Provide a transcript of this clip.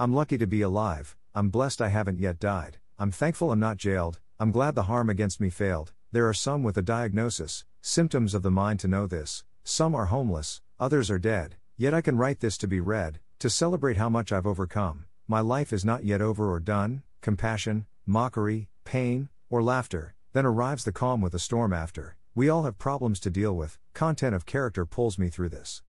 I'm lucky to be alive, I'm blessed I haven't yet died, I'm thankful I'm not jailed, I'm glad the harm against me failed. There are some with a diagnosis, symptoms of the mind to know this, some are homeless, others are dead, yet I can write this to be read, to celebrate how much I've overcome. My life is not yet over or done, compassion, mockery, pain, or laughter, then arrives the calm with a storm after. We all have problems to deal with, content of character pulls me through this.